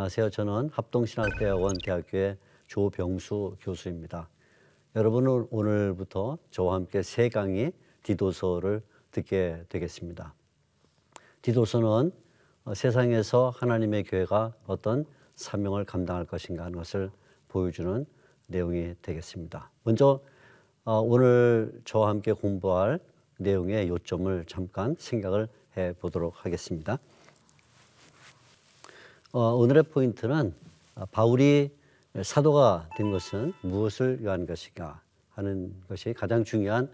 안녕하세요. 저는 합동신학대학원 대학교의 조병수 교수입니다. 여러분은 오늘부터 저와 함께 세 강의 디도서를 듣게 되겠습니다. 디도서는 어, 세상에서 하나님의 교회가 어떤 사명을 감당할 것인가 하는 것을 보여주는 내용이 되겠습니다. 먼저 어, 오늘 저와 함께 공부할 내용의 요점을 잠깐 생각을 해 보도록 하겠습니다. 어, 오늘의 포인트는 바울이 사도가 된 것은 무엇을 위한 것인가 하는 것이 가장 중요한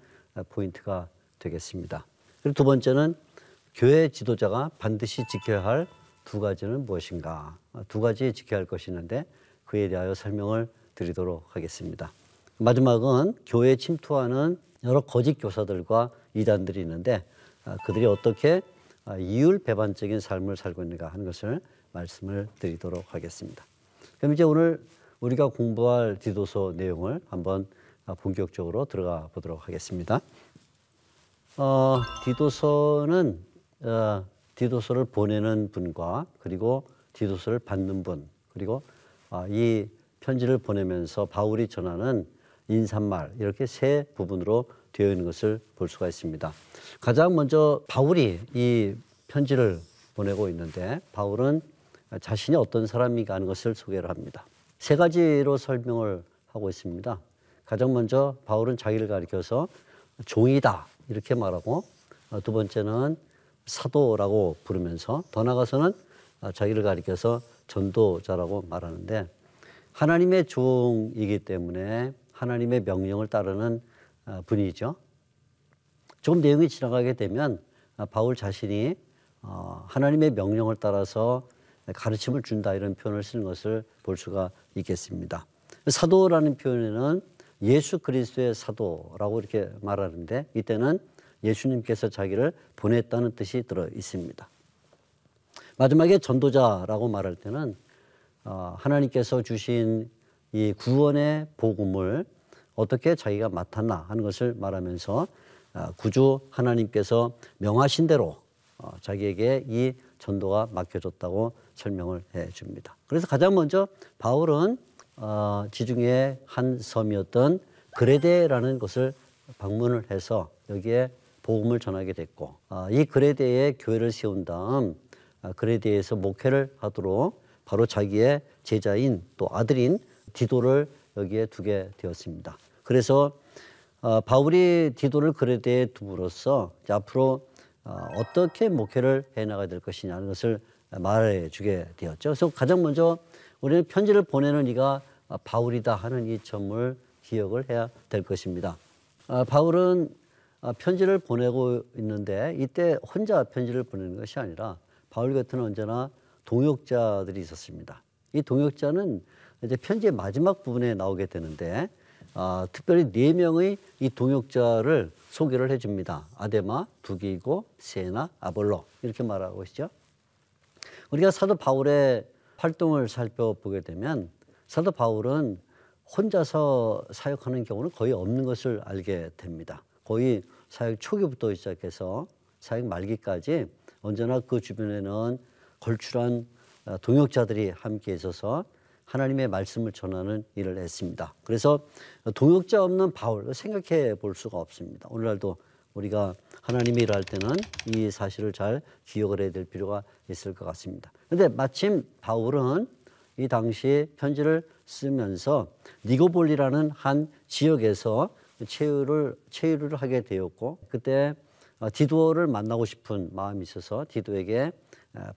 포인트가 되겠습니다. 그리고 두 번째는 교회 지도자가 반드시 지켜야 할 두 가지는 무엇인가? 두 가지 지켜야 할 것이 있는데 그에 대하여 설명을 드리도록 하겠습니다. 마지막은 교회에 침투하는 여러 거짓 교사들과 이단들이 있는데 아, 그들이 어떻게 아, 이율 배반적인 삶을 살고 있는가 하는 것을 말씀을 드리도록 하겠습니다. 그럼 이제 오늘 우리가 공부할 디도서 내용을 한번 아, 본격적으로 들어가 보도록 하겠습니다. 어, 디도서는 어, 디도서를 보내는 분과 그리고 디도서를 받는 분 그리고 아, 이 편지를 보내면서 바울이 전하는 인사말 이렇게 세 부분으로 되어 있는 것을 볼 수가 있습니다. 가장 먼저 바울이 이 편지를 보내고 있는데 바울은 자신이 어떤 사람인가 하는 것을 소개를 합니다. 세 가지로 설명을 하고 있습니다. 가장 먼저 바울은 자기를 가리켜서 종이다 이렇게 말하고 어, 두 번째는 사도라고 부르면서 더 나아가서는 자기를 가리켜서 전도자라고 말하는데 하나님의 종이기 때문에 하나님의 명령을 따르는 어, 분이죠. 조금 내용이 지나가게 되면 바울 자신이 어, 하나님의 명령을 따라서 가르침을 준다 이런 표현을 쓰는 것을 볼 수가 있겠습니다. 사도라는 표현에는 예수 그리스도의 사도라고 이렇게 말하는데 이때는 예수님께서 자기를 보냈다는 뜻이 들어 있습니다. 마지막에 전도자라고 말할 때는 어, 하나님께서 주신 이 구원의 복음을 어떻게 자기가 맡았나 하는 것을 말하면서 어, 구주 하나님께서 명하신 대로 어, 자기에게 이 전도가 맡겨졌다고 설명을 해 줍니다. 그래서 가장 먼저 바울은 지중해 한 섬이었던 그레데라는 곳을 방문을 해서 여기에 복음을 전하게 됐고 이 그레데에 교회를 세운 다음 그레데에서 목회를 하도록 바로 자기의 제자인 또 아들인 디도를 여기에 두게 되었습니다. 그래서 어, 바울이 디도를 그레데에 둠으로써 앞으로 어, 어떻게 목회를 해나가야 될 것이냐는 것을 말해 주게 되었죠. 그래서 가장 먼저 우리는 편지를 보내는 이가 바울이다 하는 이 점을 기억을 해야 될 것입니다. 어, 바울은 어, 편지를 보내고 있는데 이때 혼자 편지를 보내는 것이 아니라 바울 같은 언제나 동역자들이 있었습니다. 이 동역자는 이제 편지의 마지막 부분에 나오게 되는데 어, 특별히 네 명의 이 동역자를 소개를 해줍니다. 아데마, 두기고, 세나, 아볼로 이렇게 말하고 있죠. 우리가 사도 바울의 활동을 살펴보게 되면 사도 바울은 혼자서 사역하는 경우는 거의 없는 것을 알게 됩니다. 거의 사역 초기부터 시작해서 사역 말기까지 언제나 그 주변에는 걸출한 어, 동역자들이 함께 있어서 하나님의 말씀을 전하는 일을 했습니다. 그래서 동역자 없는 바울 생각해 볼 수가 없습니다. 오늘날도 우리가 하나님이 일할 때는 이 사실을 잘 기억을 해야 될 필요가 있을 것 같습니다. 그런데 마침 바울은 이 당시 편지를 쓰면서 니고볼리라는 한 지역에서 체유를 체유를 하게 되었고 그때 디도를 만나고 싶은 마음이 있어서 디도에게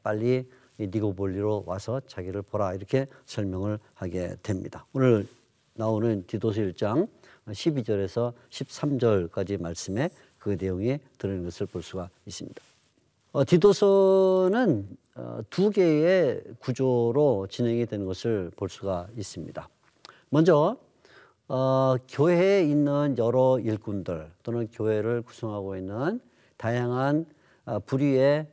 빨리 니고볼리로 와서 자기를 보라 이렇게 설명을 하게 됩니다. 오늘 나오는 디도서 1장 12절에서 13절까지 말씀에 그 내용이 들어있는 것을 볼 수가 있습니다. 어, 디도서는 어, 두 개의 구조로 진행이 되는 것을 볼 수가 있습니다. 먼저 어, 교회에 있는 여러 일꾼들 또는 교회를 구성하고 있는 다양한 어, 부류의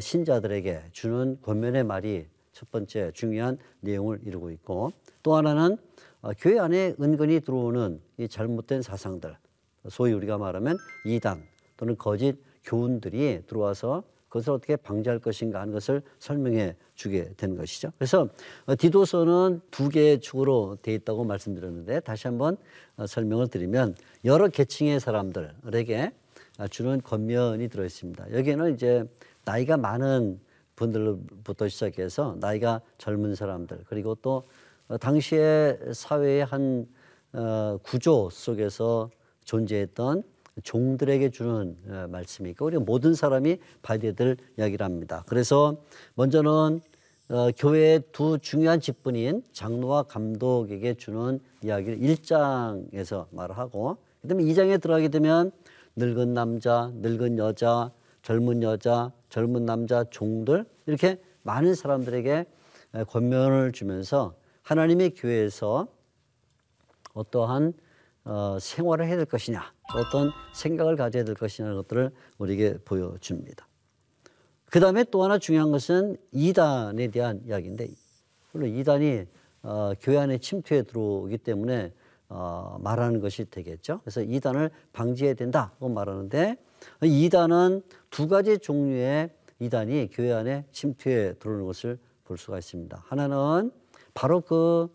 신자들에게 주는 권면의 말이 첫 번째 중요한 내용을 이루고 있고 또 하나는 어, 교회 안에 은근히 들어오는 이 잘못된 사상들 소위 우리가 말하면 이단 또는 거짓 교훈들이 들어와서 그것을 어떻게 방지할 것인가 하는 것을 설명해 주게 되는 것이죠. 그래서 어, 디도서는 두 개의 축으로 되어 있다고 말씀드렸는데 다시 한번 어, 설명을 드리면 여러 계층의 사람들에게 주는 겉면이 들어 있습니다. 여기에는 이제 나이가 많은 분들부터 시작해서 나이가 젊은 사람들 그리고 또 어, 당시의 사회의 한 구조 속에서 존재했던 종들에게 주는 어, 말씀이니까 우리 모든 사람이 봐야 될 이야기를 합니다. 그래서 먼저는 어, 교회의 두 중요한 직분인 장로와 감독에게 주는 이야기를 1장에서 말하고 그다음에 2장에 들어가게 되면 늙은 남자, 늙은 여자, 젊은 여자, 젊은 남자, 종들 이렇게 많은 사람들에게 권면을 주면서 하나님의 교회에서 어떠한 어, 생활을 해야 될 것이냐, 어떤 생각을 가져야 될 것이냐는 것들을 우리에게 보여줍니다. 그 다음에 또 하나 중요한 것은 이단에 대한 이야기인데, 물론 이단이 어, 교회 안에 침투해 들어오기 때문에 어, 말하는 것이 되겠죠. 그래서 이단을 방지해야 된다고 말하는데, 이단은 두 가지 종류의 이단이 교회 안에 침투해 들어오는 것을 볼 수가 있습니다. 하나는 바로 그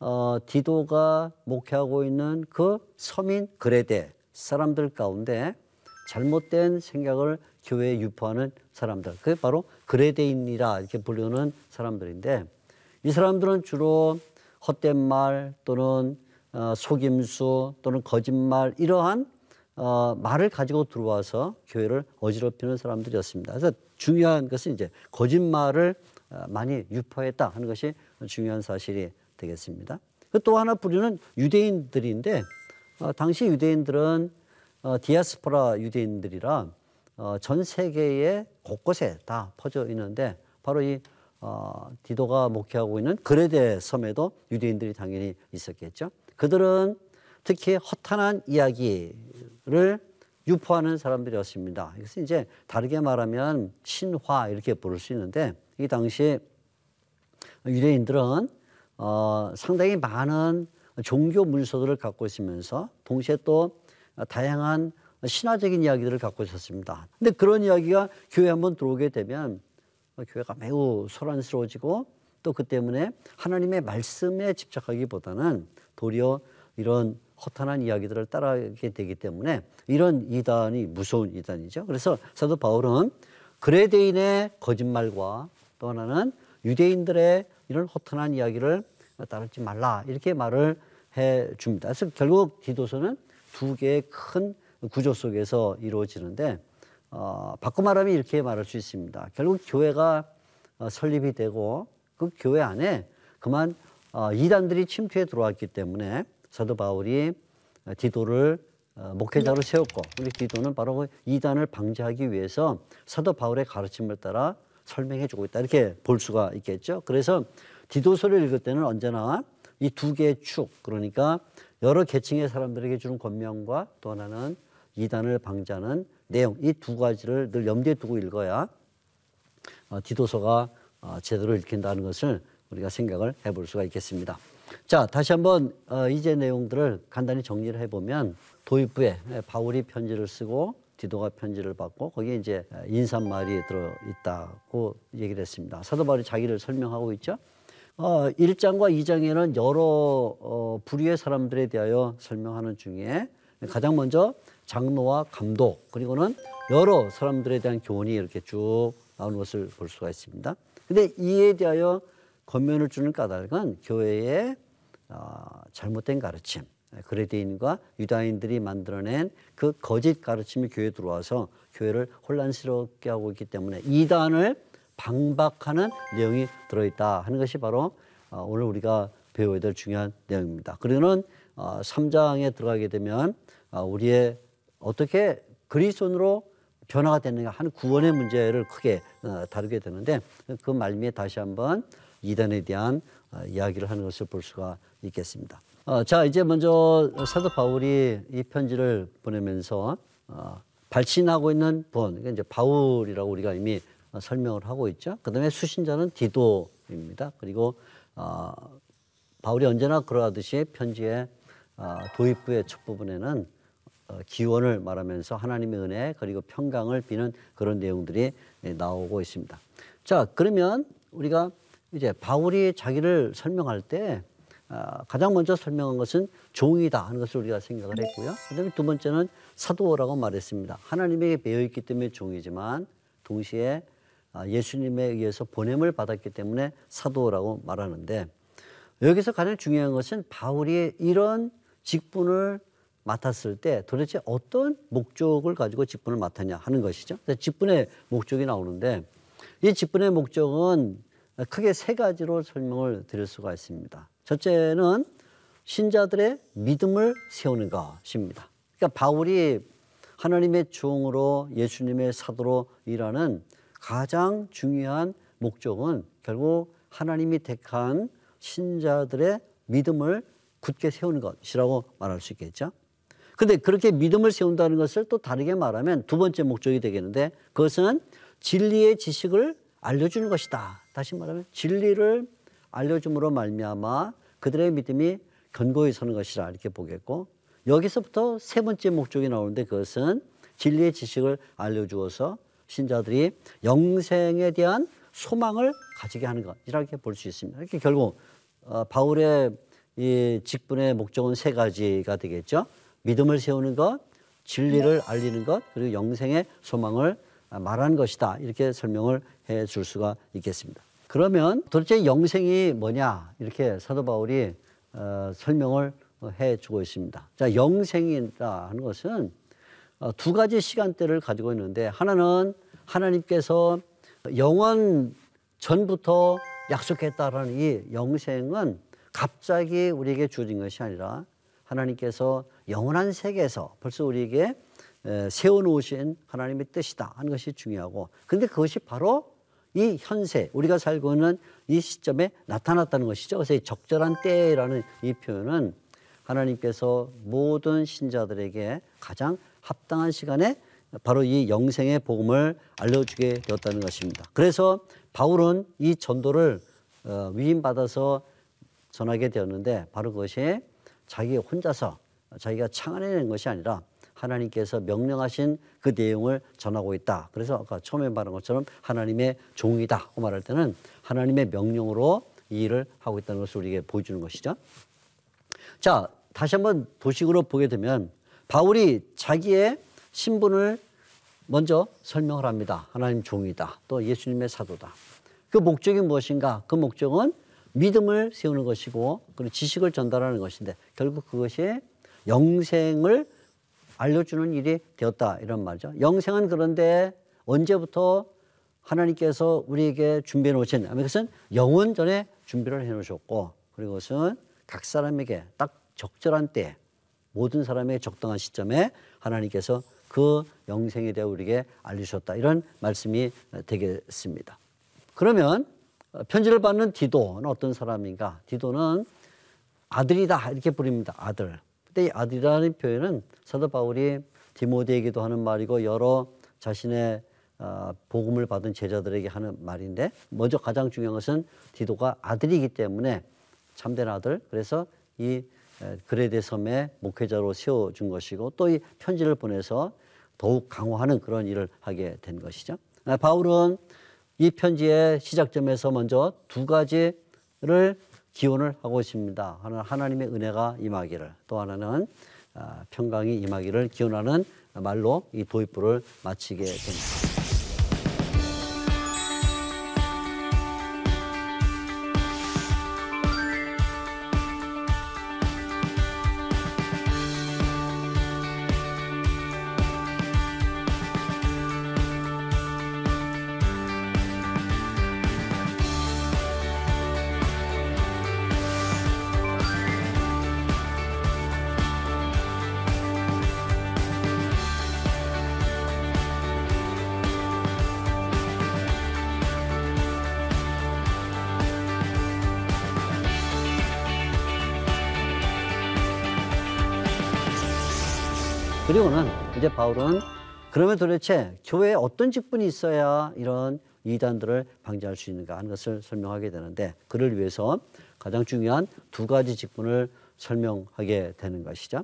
어, 디도가 목회하고 있는 그 서민 그레데 사람들 가운데 잘못된 생각을 교회에 유포하는 사람들. 그게 바로 그레데인이라 이렇게 부르는 사람들인데 이 사람들은 주로 헛된 말 또는 어, 속임수 또는 거짓말 이러한 어, 말을 가지고 들어와서 교회를 어지럽히는 사람들이었습니다. 그래서 중요한 것은 이제 거짓말을 어, 많이 유포했다 하는 것이 중요한 사실이 되겠습니다. 그또 하나 부류는 유대인들인데 어, 당시 유대인들은 어, 디아스포라 유대인들이라 어, 전 세계의 곳곳에 다 퍼져 있는데 바로 이 어, 디도가 목회하고 있는 그레데 섬에도 유대인들이 당연히 있었겠죠. 그들은 특히 허탄한 이야기를 유포하는 사람들이었습니다. 이것은 이제 다르게 말하면 신화 이렇게 부를 수 있는데 이 당시 유대인들은 어, 상당히 많은 종교 문서들을 갖고 있으면서 동시에 또 다양한 신화적인 이야기들을 갖고 있었습니다. 근데 그런 이야기가 교회 한번 들어오게 되면 교회가 매우 소란스러워지고 또 그 때문에 하나님의 말씀에 집착하기보다는 도리어 이런 허탄한 이야기들을 따라하게 되기 때문에 이런 이단이 무서운 이단이죠. 그래서 사도 바울은 그레데인의 거짓말과 또 하나는 유대인들의 이런 허탄한 이야기를 따르지 말라 이렇게 말을 해 줍니다. 그래서 결국 디도서는 두 개의 큰 구조 속에서 이루어지는데 어, 바꿔 말하면 이렇게 말할 수 있습니다. 결국 교회가 어, 설립이 되고 그 교회 안에 그만 어, 이단들이 침투해 들어왔기 때문에 사도 바울이 디도를 어, 목회자로 세웠고 우리 디도는 바로 그 이단을 방지하기 위해서 사도 바울의 가르침을 따라 설명해 주고 있다 이렇게 볼 수가 있겠죠. 그래서 디도서를 읽을 때는 언제나 이 두 개의 축 그러니까 여러 계층의 사람들에게 주는 권명과 또 하나는 이단을 방지하는 내용 이 두 가지를 늘 염두에 두고 읽어야 어, 디도서가 어, 제대로 읽힌다는 것을 우리가 생각을 해볼 수가 있겠습니다. 자 다시 한번 어, 이제 내용들을 간단히 정리를 해보면 도입부에 바울이 편지를 쓰고 디도가 편지를 받고 거기에 이제 인사말이 들어 있다고 얘기를 했습니다. 사도 바울이 자기를 설명하고 있죠. 어, 1장과 2장에는 여러 어, 부류의 사람들에 대하여 설명하는 중에 가장 먼저 장로와 감독 그리고는 여러 사람들에 대한 교훈이 이렇게 쭉 나오는 것을 볼 수가 있습니다. 근데 이에 대하여 권면을 주는 까닭은 교회의 어, 잘못된 가르침, 그레데인과 유다인들이 만들어낸 그 거짓 가르침이 교회에 들어와서 교회를 혼란스럽게 하고 있기 때문에 이단을 방박하는 내용이 들어있다 하는 것이 바로 어, 오늘 우리가 배워야 될 중요한 내용입니다. 그러는 3장에 어, 들어가게 되면 어, 우리의 어떻게 그리스도로 변화가 되는가 하는 구원의 문제를 크게 다루게 되는데 그 말미에 다시 한번 이단에 대한 이야기를 하는 것을 볼 수가 있겠습니다. 자 이제 먼저 사도 바울이 이 편지를 보내면서 발신하고 있는 분, 그러니까 이제 바울이라고 우리가 이미 설명을 하고 있죠. 그 다음에 수신자는 디도입니다. 그리고 어, 바울이 언제나 그러하듯이 편지의 어, 도입부의 첫 부분에는 어, 기원을 말하면서 하나님의 은혜 그리고 평강을 비는 그런 내용들이 예, 나오고 있습니다. 자 그러면 우리가 이제 바울이 자기를 설명할 때 아, 가장 먼저 설명한 것은 종이다 하는 것을 우리가 생각을 했고요. 그다음에 두 번째는 사도라고 말했습니다. 하나님에게 배어 있기 때문에 종이지만 동시에 아, 예수님에 의해서 보냄을 받았기 때문에 사도라고 말하는데 여기서 가장 중요한 것은 바울이 이런 직분을 맡았을 때 도대체 어떤 목적을 가지고 직분을 맡았냐 하는 것이죠. 직분의 목적이 나오는데 이 직분의 목적은 크게 세 가지로 설명을 드릴 수가 있습니다. 첫째는 신자들의 믿음을 세우는 것입니다. 그러니까 바울이 하나님의 종으로 예수님의 사도로 일하는 가장 중요한 목적은 결국 하나님이 택한 신자들의 믿음을 굳게 세우는 것이라고 말할 수 있겠죠. 근데 그렇게 믿음을 세운다는 것을 또 다르게 말하면 두 번째 목적이 되겠는데 그것은 진리의 지식을 알려주는 것이다. 다시 말하면 진리를 알려줌으로 말미암아 그들의 믿음이 견고히 서는 것이라 이렇게 보겠고 여기서부터 세 번째 목적이 나오는데 그것은 진리의 지식을 알려주어서 신자들이 영생에 대한 소망을 가지게 하는 것 이렇게 볼 수 있습니다. 이렇게 결국 어, 바울의 이 직분의 목적은 세 가지가 되겠죠. 믿음을 세우는 것, 진리를 알리는 것, 그리고 영생의 소망을 말하는 것이다. 이렇게 설명을 해 줄 수가 있겠습니다. 그러면 도대체 영생이 뭐냐? 이렇게 사도 바울이 어, 설명을 해 주고 있습니다. 자, 영생이라 하는 것은 어, 두 가지 시간대를 가지고 있는데 하나는 하나님께서 영원 전부터 약속했다라는 이 영생은 갑자기 우리에게 주어진 것이 아니라 하나님께서 영원한 세계에서 벌써 우리에게 세워놓으신 하나님의 뜻이다 하는 것이 중요하고 근데 그것이 바로 이 현세 우리가 살고 있는 이 시점에 나타났다는 것이죠. 그래서 이 적절한 때라는 이 표현은 하나님께서 모든 신자들에게 가장 합당한 시간에 바로 이 영생의 복음을 알려주게 되었다는 것입니다. 그래서 바울은 이 전도를 어, 위임받아서 전하게 되었는데 바로 그것이 자기 혼자서 자기가 창안해낸 것이 아니라 하나님께서 명령하신 그 내용을 전하고 있다. 그래서 아까 처음에 말한 것처럼 하나님의 종이다. 고 말할 때는 하나님의 명령으로 이 일을 하고 있다는 것을 우리에게 보여주는 것이죠. 자, 다시 한번 도식으로 보게 되면 바울이 자기의 신분을 먼저 설명을 합니다. 하나님 종이다. 또 예수님의 사도다. 그 목적이 무엇인가? 그 목적은 믿음을 세우는 것이고 그리고 지식을 전달하는 것인데 결국 그것이 영생을 알려주는 일이 되었다 이런 말이죠. 영생은 그런데 언제부터 하나님께서 우리에게 준비해 놓으신 그것은 영원 전에 준비를 해 놓으셨고 그리고 그것은 각 사람에게 딱 적절한 때 모든 사람에게 적당한 시점에 하나님께서 그 영생에 대해 우리에게 알리셨다 이런 말씀이 되겠습니다. 그러면 편지를 받는 디도는 어떤 사람인가? 디도는 아들이다 이렇게 부릅니다. 아들. 근데 이 아들이라는 표현은 사도 바울이 디모데에게도 하는 말이고 여러 자신의 어, 복음을 받은 제자들에게 하는 말인데 먼저 가장 중요한 것은 디도가 아들이기 때문에 참된 아들. 그래서 이 그레데 섬의 목회자로 세워준 것이고 또 이 편지를 보내서 더욱 강화하는 그런 일을 하게 된 것이죠. 아, 바울은 이 편지의 시작점에서 먼저 두 가지를 기원을 하고 있습니다. 하나는 하나님의 은혜가 임하기를 또 하나는 아, 평강이 임하기를 기원하는 말로 이 도입부를 마치게 됩니다. 그리고는 이제 바울은 그러면 도대체 교회에 어떤 직분이 있어야 이런 이단들을 방지할 수 있는가 하는 것을 설명하게 되는데 그를 위해서 가장 중요한 두 가지 직분을 설명하게 되는 것이죠.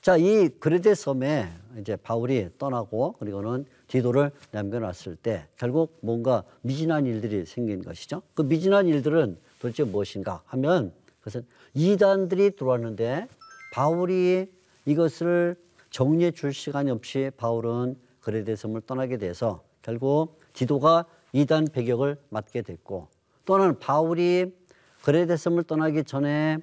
자, 이 그레데 섬에 이제 바울이 떠나고 그리고는 디도를 남겨놨을 때 결국 뭔가 미진한 일들이 생긴 것이죠. 그 미진한 일들은 도대체 무엇인가 하면 그것은 이단들이 들어왔는데 바울이 이것을 정리해 줄 시간이 없이 바울은 그레데 섬을 떠나게 돼서 결국 디도가 이단 배격을 맡게 됐고 또는 바울이 그레데 섬을 떠나기 전에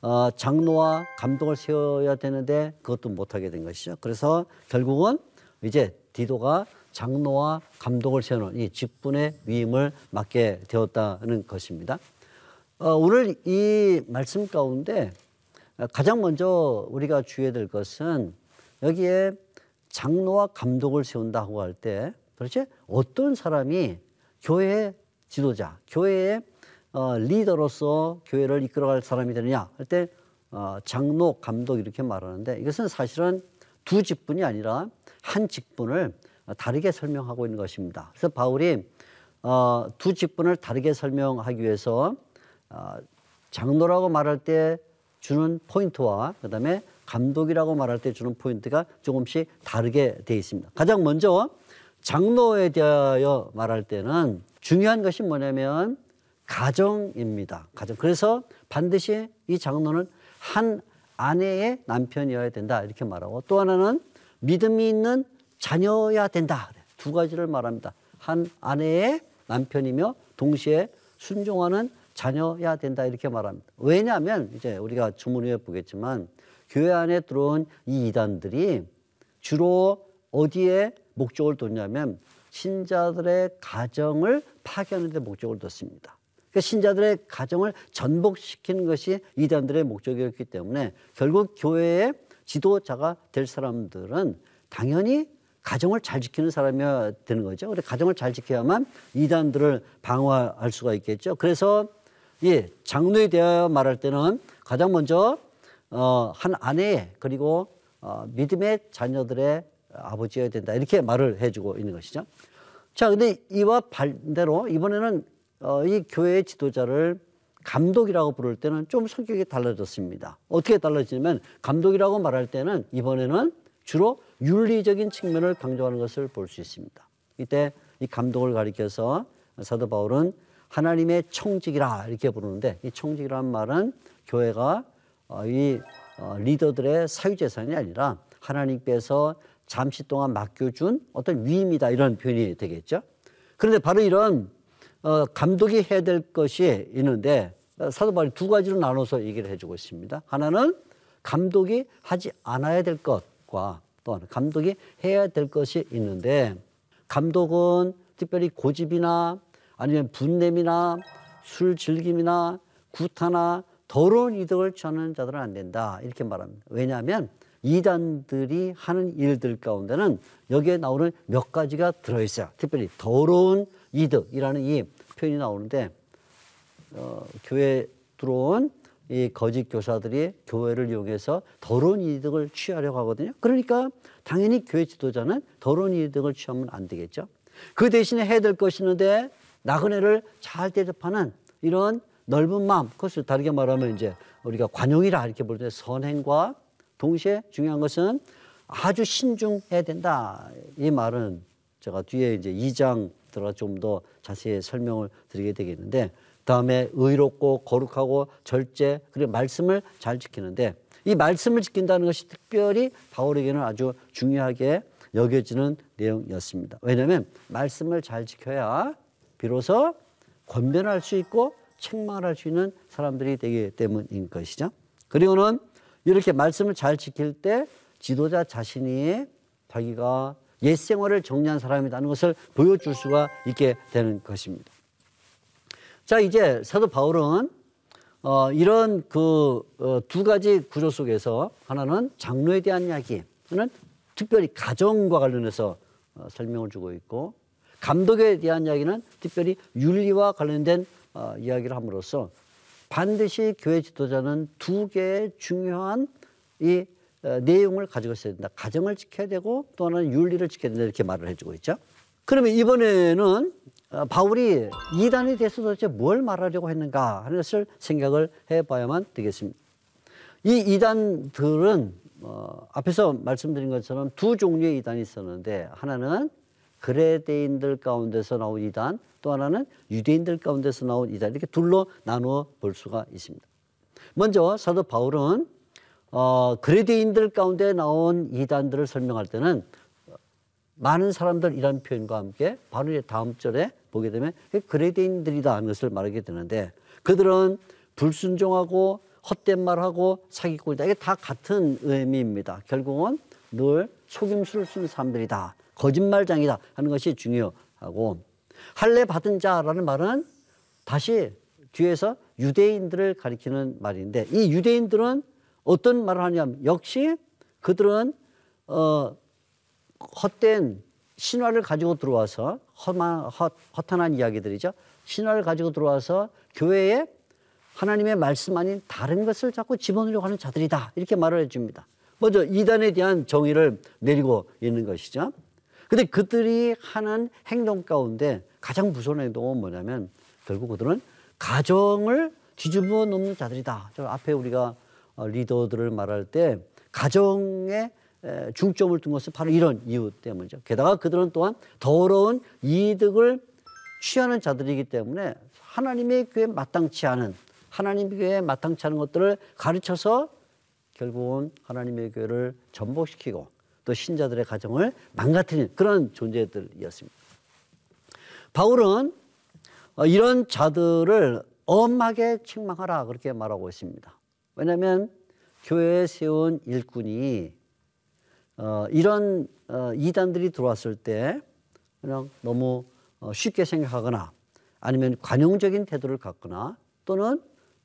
어, 장로와 감독을 세워야 되는데 그것도 못하게 된 것이죠. 그래서 결국은 이제 디도가 장로와 감독을 세우는 이 직분의 위임을 맡게 되었다는 것입니다. 어, 오늘 이 말씀 가운데 가장 먼저 우리가 주의해야 될 것은 여기에 장로와 감독을 세운다고 할 때 도대체 어떤 사람이 교회의 지도자, 교회의 어, 리더로서 교회를 이끌어갈 사람이 되느냐 할 때 어, 장로, 감독 이렇게 말하는데 이것은 사실은 두 직분이 아니라 한 직분을 다르게 설명하고 있는 것입니다. 그래서 바울이 어, 두 직분을 다르게 설명하기 위해서 어, 장로라고 말할 때 주는 포인트와 그다음에 감독이라고 말할 때 주는 포인트가 조금씩 다르게 되어 있습니다. 가장 먼저 장로에 대하여 말할 때는 중요한 것이 뭐냐면 가정입니다. 가정. 그래서 반드시 이 장로는 한 아내의 남편이어야 된다. 이렇게 말하고 또 하나는 믿음이 있는 자녀야 된다. 두 가지를 말합니다. 한 아내의 남편이며 동시에 순종하는 자녀야 된다. 이렇게 말합니다. 왜냐하면 이제 우리가 주문해 보겠지만 교회 안에 들어온 이 이단들이 주로 어디에 목적을 뒀냐면 신자들의 가정을 파괴하는 데 목적을 뒀습니다. 그 신자들의 가정을 전복시키는 것이 이단들의 목적이었기 때문에 결국 교회의 지도자가 될 사람들은 당연히 가정을 잘 지키는 사람이어야 되는 거죠. 그래 가정을 잘 지켜야만 이단들을 방어할 수가 있겠죠. 그래서 예, 장로에 대하여 말할 때는 가장 먼저 어, 한 아내 그리고 어, 믿음의 자녀들의 아버지여야 된다 이렇게 말을 해주고 있는 것이죠. 자, 근데 이와 반대로 이번에는 어, 이 교회의 지도자를 감독이라고 부를 때는 좀 성격이 달라졌습니다. 어떻게 달라지냐면 감독이라고 말할 때는 이번에는 주로 윤리적인 측면을 강조하는 것을 볼 수 있습니다. 이때 이 감독을 가리켜서 사도 바울은 하나님의 청직이라 이렇게 부르는데 이 청직이라는 말은 교회가 어, 이 어, 리더들의 사유재산이 아니라 하나님께서 잠시 동안 맡겨준 어떤 위임이다 이런 표현이 되겠죠. 그런데 바로 이런 어, 감독이 해야 될 것이 있는데 어, 사도 바울이 두 가지로 나눠서 얘기를 해주고 있습니다. 하나는 감독이 하지 않아야 될 것과 또 하나 감독이 해야 될 것이 있는데 감독은 특별히 고집이나 아니면 분냄이나 술 즐김이나 구타나 더러운 이득을 취하는 자들은 안 된다 이렇게 말합니다. 왜냐하면 이단들이 하는 일들 가운데는 여기에 나오는 몇 가지가 들어있어요. 특별히 더러운 이득이라는 이 표현이 나오는데 어, 교회 들어온 이 거짓 교사들이 교회를 이용해서 더러운 이득을 취하려고 하거든요. 그러니까 당연히 교회 지도자는 더러운 이득을 취하면 안 되겠죠. 그 대신에 해야 될 것이 있는데 나그네를 잘 대접하는 이런 넓은 마음, 그것을 다르게 말하면 이제 우리가 관용이라 이렇게 부르는데 선행과 동시에 중요한 것은 아주 신중해야 된다. 이 말은 제가 뒤에 이제 2장 들어가 좀더 자세히 설명을 드리게 되겠는데 다음에 의롭고 거룩하고 절제 그리고 말씀을 잘 지키는데 이 말씀을 지킨다는 것이 특별히 바울에게는 아주 중요하게 여겨지는 내용이었습니다. 왜냐하면 말씀을 잘 지켜야 비로소 권변할 수 있고 책망할 수 있는 사람들이 되기 때문인 것이죠. 그리고는 이렇게 말씀을 잘 지킬 때 지도자 자신이 자기가 옛 생활을 정리한 사람이라는 것을 보여줄 수가 있게 되는 것입니다. 자, 이제 사도 바울은 어, 이런 그두 어, 가지 구조 속에서 하나는 장로에 대한 이야기, 는 특별히 가정과 관련해서 어, 설명을 주고 있고 감독에 대한 이야기는 특별히 윤리와 관련된 어, 이야기를 함으로써 반드시 교회 지도자는 두 개의 중요한 이 어, 내용을 가지고 있어야 된다. 가정을 지켜야 되고 또 하나는 윤리를 지켜야 된다. 이렇게 말을 해주고 있죠. 그러면 이번에는 어, 바울이 이단에 대해서 도대체 뭘 말하려고 했는가 하는 것을 생각을 해봐야만 되겠습니다. 이 이단들은 어, 앞에서 말씀드린 것처럼 두 종류의 이단이 있었는데 하나는 그레데인들 가운데서 나온 이단 또 하나는 유대인들 가운데서 나온 이단 이렇게 둘로 나누어 볼 수가 있습니다. 먼저 사도 바울은 어, 그레데인들 가운데 나온 이단들을 설명할 때는 많은 사람들이란 표현과 함께 바로 다음 절에 보게 되면 그레데인들이다 하는 것을 말하게 되는데 그들은 불순종하고 헛된 말하고 사기꾼이다. 이게 다 같은 의미입니다. 결국은 늘 속임수를 쓰는 사람들이다. 거짓말장이다 하는 것이 중요하고 할례 받은 자라는 말은 다시 뒤에서 유대인들을 가리키는 말인데 이 유대인들은 어떤 말을 하냐면 역시 그들은 어 헛된 신화를 가지고 들어와서 헛한, 헛한 이야기들이죠. 신화를 가지고 들어와서 교회에 하나님의 말씀 아닌 다른 것을 자꾸 집어넣으려고 하는 자들이다. 이렇게 말을 해줍니다. 먼저 이단에 대한 정의를 내리고 있는 것이죠. 근데 그들이 하는 행동 가운데 가장 무서운 행동은 뭐냐면 결국 그들은 가정을 뒤집어 놓는 자들이다. 저 앞에 우리가 어, 리더들을 말할 때 가정에 중점을 둔 것은 바로 이런 이유 때문이죠. 게다가 그들은 또한 더러운 이득을 취하는 자들이기 때문에 하나님의 교회에 마땅치 않은 하나님의 교회에 마땅치 않은 것들을 가르쳐서 결국은 하나님의 교회를 전복시키고 또 신자들의 가정을 망가뜨리는 그런 존재들이었습니다. 바울은 어, 이런 자들을 엄하게 책망하라 그렇게 말하고 있습니다. 왜냐하면 교회에 세운 일꾼이 어, 이런 어, 이단들이 들어왔을 때 그냥 너무 쉽게 생각하거나 아니면 관용적인 태도를 갖거나 또는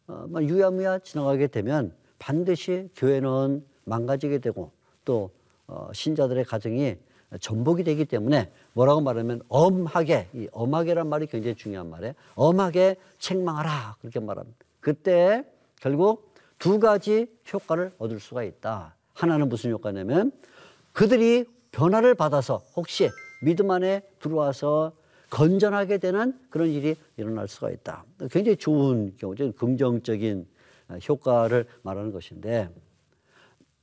어, 유야무야 지나가게 되면 반드시 교회는 망가지게 되고 또 어, 신자들의 가정이 전복이 되기 때문에 뭐라고 말하면 엄하게 이 엄하게란 말이 굉장히 중요한 말이에요. 엄하게 책망하라 그렇게 말합니다. 그때 결국 두 가지 효과를 얻을 수가 있다. 하나는 무슨 효과냐면 그들이 변화를 받아서 혹시 믿음 안에 들어와서 건전하게 되는 그런 일이 일어날 수가 있다. 굉장히 좋은 경우죠. 긍정적인 효과를 말하는 것인데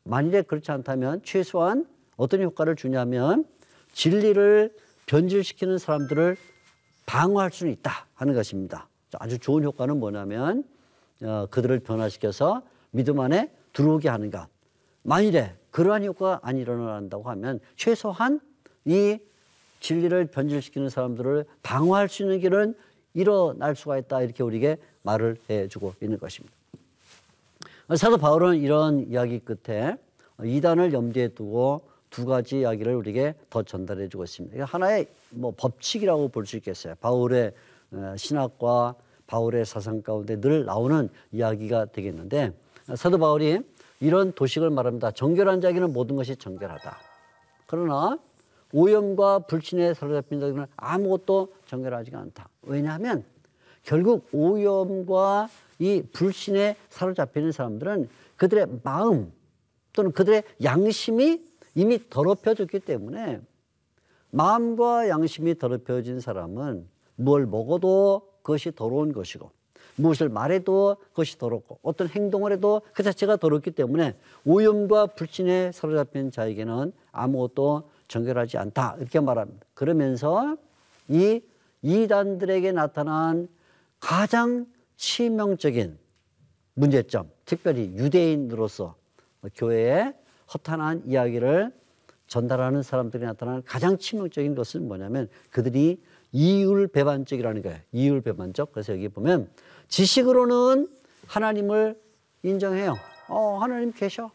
만일에 그렇지 않다면 최소한 어떤 효과를 주냐면 진리를 변질시키는 사람들을 방어할 수는 있다 하는 것입니다. 아주 좋은 효과는 뭐냐면 어, 그들을 변화시켜서 믿음 안에 들어오게 하는 것. 만일에 그러한 효과가 안 일어난다고 하면 최소한 이 진리를 변질시키는 사람들을 방어할 수 있는 길은 일어날 수가 있다 이렇게 우리에게 말을 해주고 있는 것입니다. 사도 바울은 이런 이야기 끝에 이단을 염두에 두고 두 가지 이야기를 우리에게 더 전달해 주고 있습니다. 하나의 뭐 법칙이라고 볼 수 있겠어요. 바울의 어, 신학과 바울의 사상 가운데 늘 나오는 이야기가 되겠는데 사도 바울이 이런 도식을 말합니다. 정결한 자에게는 모든 것이 정결하다. 그러나 오염과 불신에 사로잡힌 자들은 아무것도 정결하지가 않다. 왜냐하면 결국 오염과 이 불신에 사로잡히는 사람들은 그들의 마음 또는 그들의 양심이 이미 더럽혀졌기 때문에 마음과 양심이 더럽혀진 사람은 뭘 먹어도 그것이 더러운 것이고 무엇을 말해도 그것이 더럽고 어떤 행동을 해도 그 자체가 더럽기 때문에 오염과 불신에 사로잡힌 자에게는 아무것도 정결하지 않다 이렇게 말합니다. 그러면서 이 이단들에게 나타난 가장 치명적인 문제점, 특별히 유대인으로서 교회에 허탄한 이야기를 전달하는 사람들이 나타나는 가장 치명적인 것은 뭐냐면 그들이 이율 배반적이라는 거예요. 이율 배반적. 그래서 여기 보면 지식으로는 하나님을 인정해요. 어, 하나님 계셔.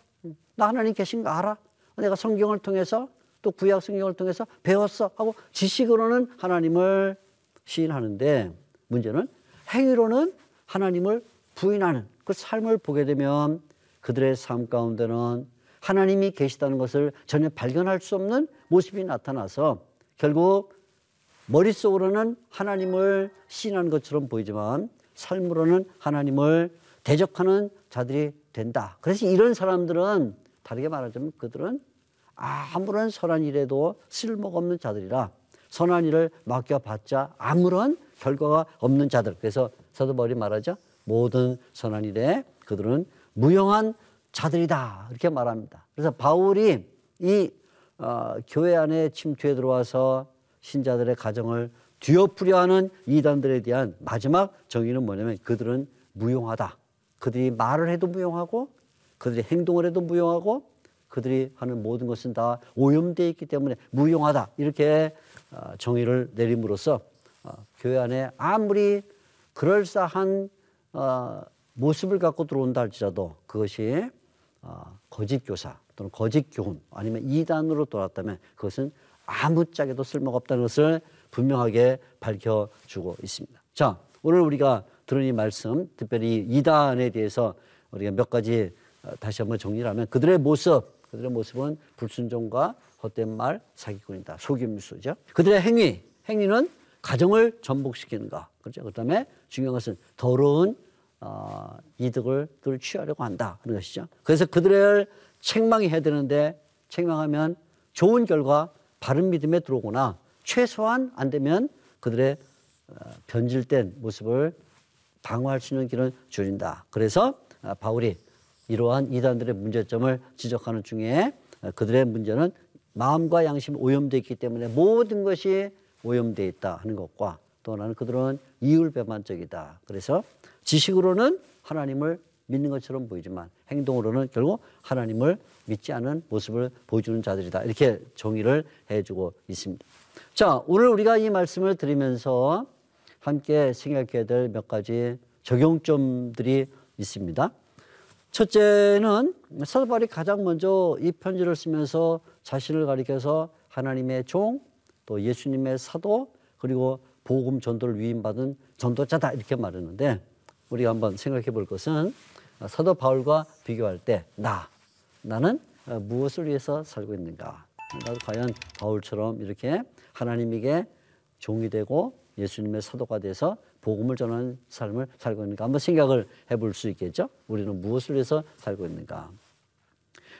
나 하나님 계신 거 알아. 내가 성경을 통해서 또 구약 성경을 통해서 배웠어 하고 지식으로는 하나님을 시인하는데 문제는 행위로는 하나님을 부인하는 그 삶을 보게 되면 그들의 삶 가운데는 하나님이 계시다는 것을 전혀 발견할 수 없는 모습이 나타나서 결국 머릿속으로는 하나님을 시인하는 것처럼 보이지만 삶으로는 하나님을 대적하는 자들이 된다. 그래서 이런 사람들은 다르게 말하자면 그들은 아무런 선한 일에도 쓸모가 없는 자들이라 선한 일을 맡겨봤자 아무런 결과가 없는 자들. 그래서 사도 바울이 말하죠. 모든 선한 일에 그들은 무용한 자들이다 이렇게 말합니다. 그래서 바울이 이 어, 교회 안에 침투해 들어와서 신자들의 가정을 뒤엎으려 하는 이단들에 대한 마지막 정의는 뭐냐면 그들은 무용하다. 그들이 말을 해도 무용하고 그들이 행동을 해도 무용하고 그들이 하는 모든 것은 다 오염되어 있기 때문에 무용하다. 이렇게 어, 정의를 내림으로써 어, 교회 안에 아무리 그럴싸한 모습을 갖고 들어온다 할지라도 그것이 거짓 교사 또는 거짓 교훈 아니면 이단으로 돌았다면 그것은 아무짝에도 쓸모가 없다는 것을 분명하게 밝혀주고 있습니다. 자, 오늘 우리가 들은 이 말씀, 특별히 이단에 대해서 우리가 몇 가지 어, 다시 한번 정리를 하면 그들의 모습, 그들의 모습은 불순종과 헛된 말, 사기꾼이다. 속임수죠. 그들의 행위, 행위는 가정을 전복시키는 것. 그렇죠. 그 다음에 중요한 것은 더러운 어, 이득을 취하려고 한다. 하는 것이죠. 그래서 그들을 책망해야 되는데 책망하면 좋은 결과 바른 믿음에 들어오거나 최소한 안 되면 그들의 어, 변질된 모습을 방어할 수 있는 길은 줄인다. 그래서 어, 바울이 이러한 이단들의 문제점을 지적하는 중에 어, 그들의 문제는 마음과 양심이 오염되어 있기 때문에 모든 것이 오염되어 있다 하는 것과 또 하나는 그들은 이율배반적이다. 그래서 지식으로는 하나님을 믿는 것처럼 보이지만 행동으로는 결국 하나님을 믿지 않은 모습을 보여주는 자들이다. 이렇게 정의를 해주고 있습니다. 자, 오늘 우리가 이 말씀을 드리면서 함께 생각해야 될 몇 가지 적용점들이 있습니다. 첫째는 사도 바울이 가장 먼저 이 편지를 쓰면서 자신을 가리켜서 하나님의 종, 또 예수님의 사도, 그리고 복음 전도를 위임받은 전도자다 이렇게 말했는데 우리가 한번 생각해 볼 것은 사도 바울과 비교할 때 나, 나는 무엇을 위해서 살고 있는가? 나도 과연 바울처럼 이렇게 하나님에게 종이 되고 예수님의 사도가 돼서 복음을 전하는 삶을 살고 있는가 한번 생각을 해볼 수 있겠죠. 우리는 무엇을 위해서 살고 있는가.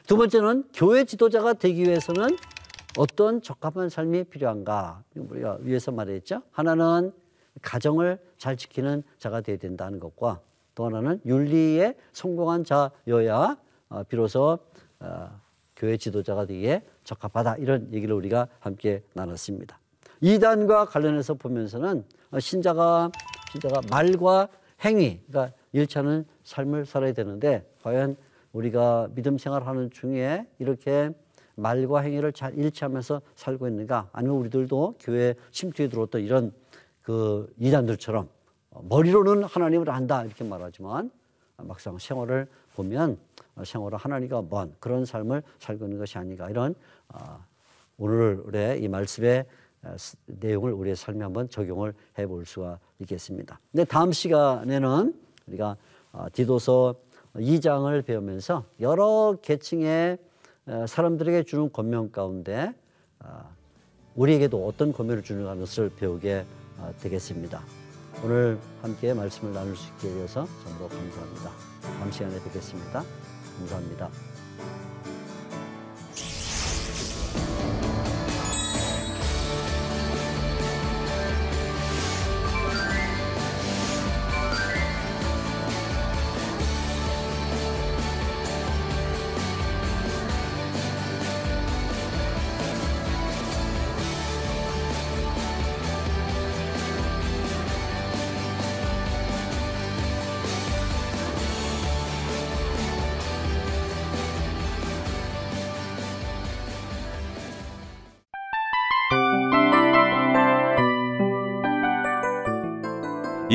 두 번째는 교회 지도자가 되기 위해서는 어떤 적합한 삶이 필요한가 우리가 위에서 말했죠. 하나는 가정을 잘 지키는 자가 되어야 된다는 것과 또 하나는 윤리에 성공한 자여야 어, 비로소 어, 교회 지도자가 되기에 적합하다 이런 얘기를 우리가 함께 나눴습니다. 이단과 관련해서 보면서는 신자가 신자가 말과 행위, 그러니까 일치하는 삶을 살아야 되는데 과연 우리가 믿음 생활하는 중에 이렇게 말과 행위를 잘 일치하면서 살고 있는가? 아니면 우리들도 교회 침투에 들어왔던 이런 그 이단들처럼 머리로는 하나님을 안다 이렇게 말하지만 막상 생활을 보면 생활을 하나님과 먼 그런 삶을 살고 있는 것이 아닌가 이런 어, 오늘의 이 말씀의 어, 내용을 우리의 삶에 한번 적용을 해 볼 수가 있겠습니다. 근데 다음 시간에는 우리가 어, 디도서 2장을 배우면서 여러 계층의 사람들에게 주는 권명 가운데 우리에게도 어떤 권면을 주는 것을 배우게 되겠습니다. 오늘 함께 말씀을 나눌 수 있게 되어서 정말 감사합니다. 다음 시간에 뵙겠습니다. 감사합니다.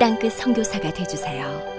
땅끝 성교사가 되주세요.